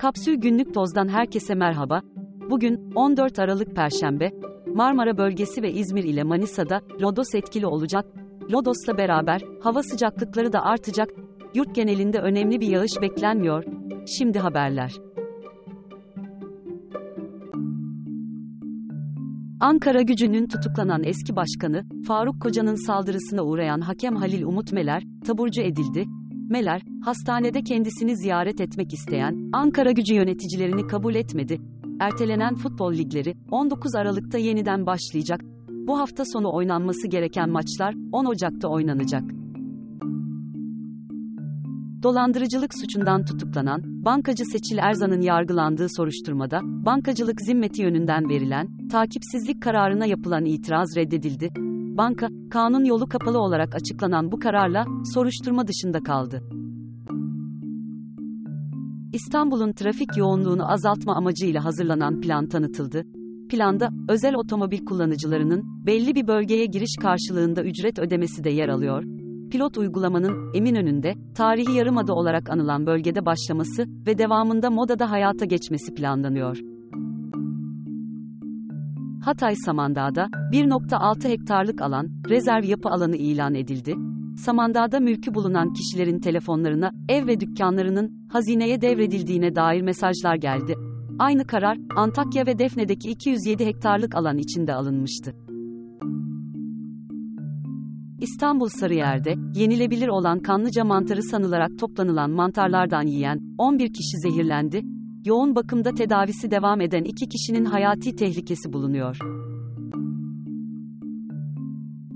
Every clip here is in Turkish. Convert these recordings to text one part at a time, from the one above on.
Kapsül Günlük Toz'dan herkese merhaba. Bugün 14 Aralık Perşembe. Marmara bölgesi ve İzmir ile Manisa'da lodos etkili olacak. Lodos'la beraber hava sıcaklıkları da artacak. Yurt genelinde önemli bir yağış beklenmiyor. Şimdi haberler. Ankara gücünün tutuklanan eski başkanı, Faruk Koca'nın saldırısına uğrayan hakem Halil Umut Meler, taburcu edildi. Meler, hastanede kendisini ziyaret etmek isteyen, Ankara gücü yöneticilerini kabul etmedi. Ertelenen futbol ligleri, 19 Aralık'ta yeniden başlayacak. Bu hafta sonu oynanması gereken maçlar, 10 Ocak'ta oynanacak. Dolandırıcılık suçundan tutuklanan, bankacı Seçil Erzan'ın yargılandığı soruşturmada, bankacılık zimmeti yönünden verilen, takipsizlik kararına yapılan itiraz reddedildi. Banka, kanun yolu kapalı olarak açıklanan bu kararla, soruşturma dışında kaldı. İstanbul'un trafik yoğunluğunu azaltma amacıyla hazırlanan plan tanıtıldı. Planda, özel otomobil kullanıcılarının, belli bir bölgeye giriş karşılığında ücret ödemesi de yer alıyor. Pilot uygulamanın, Eminönü'nde, tarihi yarımada olarak anılan bölgede başlaması ve devamında Moda'da hayata geçmesi planlanıyor. Hatay Samandağ'da 1.6 hektarlık alan, rezerv yapı alanı ilan edildi. Samandağ'da mülkü bulunan kişilerin telefonlarına, ev ve dükkanlarının hazineye devredildiğine dair mesajlar geldi. Aynı karar, Antakya ve Defne'deki 207 hektarlık alan içinde alınmıştı. İstanbul Sarıyer'de, yenilebilir olan kanlıca mantarı sanılarak toplanılan mantarlardan yiyen, 11 kişi zehirlendi, yoğun bakımda tedavisi devam eden iki kişinin hayati tehlikesi bulunuyor.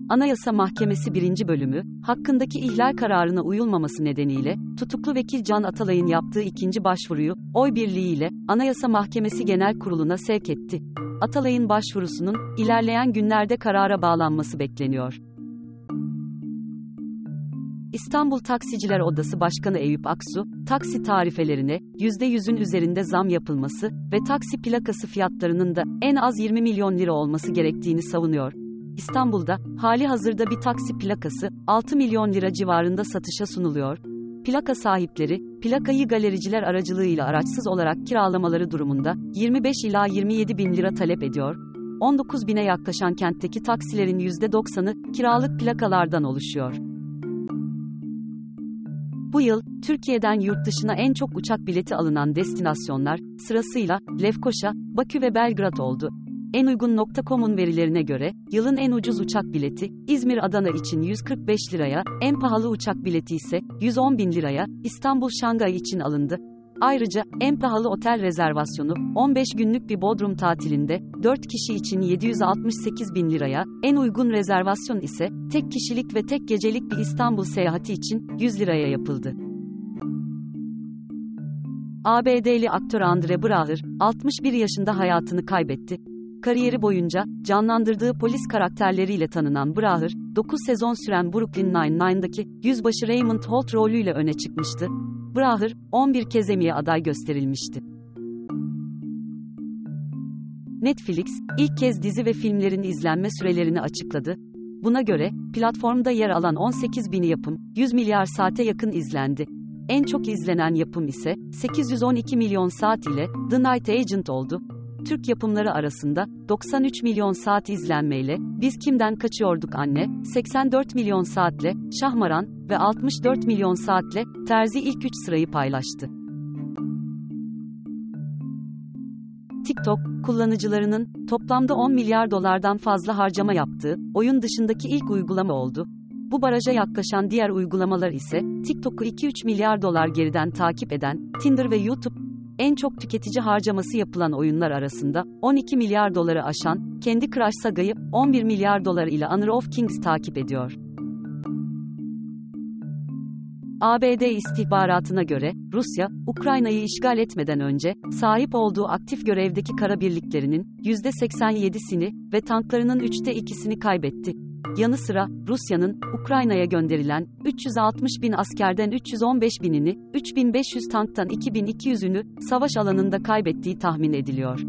Anayasa Mahkemesi 1. bölümü, hakkındaki ihlal kararına uyulmaması nedeniyle, tutuklu vekil Can Atalay'ın yaptığı ikinci başvuruyu, oy birliğiyle, Anayasa Mahkemesi Genel Kurulu'na sevk etti. Atalay'ın başvurusunun, ilerleyen günlerde karara bağlanması bekleniyor. İstanbul Taksiciler Odası Başkanı Eyüp Aksu, taksi tarifelerine %100'ün üzerinde zam yapılması ve taksi plakası fiyatlarının da en az 20 milyon lira olması gerektiğini savunuyor. İstanbul'da hali hazırda bir taksi plakası 6 milyon lira civarında satışa sunuluyor. Plaka sahipleri, plakayı galericiler aracılığıyla araçsız olarak kiralamaları durumunda 25 ila 27 bin lira talep ediyor. 19 bine yaklaşan kentteki taksilerin %90'ı kiralık plakalardan oluşuyor. Bu yıl, Türkiye'den yurt dışına en çok uçak bileti alınan destinasyonlar, sırasıyla, Lefkoşa, Bakü ve Belgrad oldu. En uygun nokta.com'un verilerine göre, yılın en ucuz uçak bileti, İzmir-Adana için 145 liraya, en pahalı uçak bileti ise, 110 bin liraya, İstanbul-Şangay için alındı. Ayrıca, en pahalı otel rezervasyonu, 15 günlük bir Bodrum tatilinde, 4 kişi için 768 bin liraya, en uygun rezervasyon ise, tek kişilik ve tek gecelik bir İstanbul seyahati için, 100 liraya yapıldı. ABD'li aktör Andre Braugher, 61 yaşında hayatını kaybetti. Kariyeri boyunca, canlandırdığı polis karakterleriyle tanınan Braugher, 9 sezon süren Brooklyn Nine-Nine'daki, yüzbaşı Raymond Holt rolüyle öne çıkmıştı. Braugher, 11 kez Emmy'ye aday gösterilmişti. Netflix, ilk kez dizi ve filmlerin izlenme sürelerini açıkladı. Buna göre, platformda yer alan 18 bin yapım, 100 milyar saate yakın izlendi. En çok izlenen yapım ise, 812 milyon saat ile The Night Agent oldu. Türk yapımları arasında 93 milyon saat izlenmeyle Biz Kimden Kaçıyorduk Anne, 84 milyon saatle Şahmaran ve 64 milyon saatle Terzi ilk 3 sırayı paylaştı. TikTok, kullanıcılarının toplamda 10 milyar dolardan fazla harcama yaptığı oyun dışındaki ilk uygulama oldu. Bu baraja yaklaşan diğer uygulamalar ise TikTok'u 2-3 milyar dolar geriden takip eden Tinder ve YouTube en çok tüketici harcaması yapılan oyunlar arasında 12 milyar doları aşan Candy Crush Saga'yı 11 milyar dolar ile Honor of Kings takip ediyor. ABD istihbaratına göre, Rusya, Ukrayna'yı işgal etmeden önce, sahip olduğu aktif görevdeki kara birliklerinin %87'sini ve tanklarının üçte ikisini kaybetti. Yanı sıra, Rusya'nın, Ukrayna'ya gönderilen, 360 bin askerden 315 binini, 3500 tanktan 2200'ünü, savaş alanında kaybettiği tahmin ediliyor.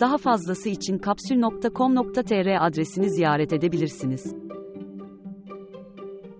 Daha fazlası için kapsül.com.tr adresini ziyaret edebilirsiniz.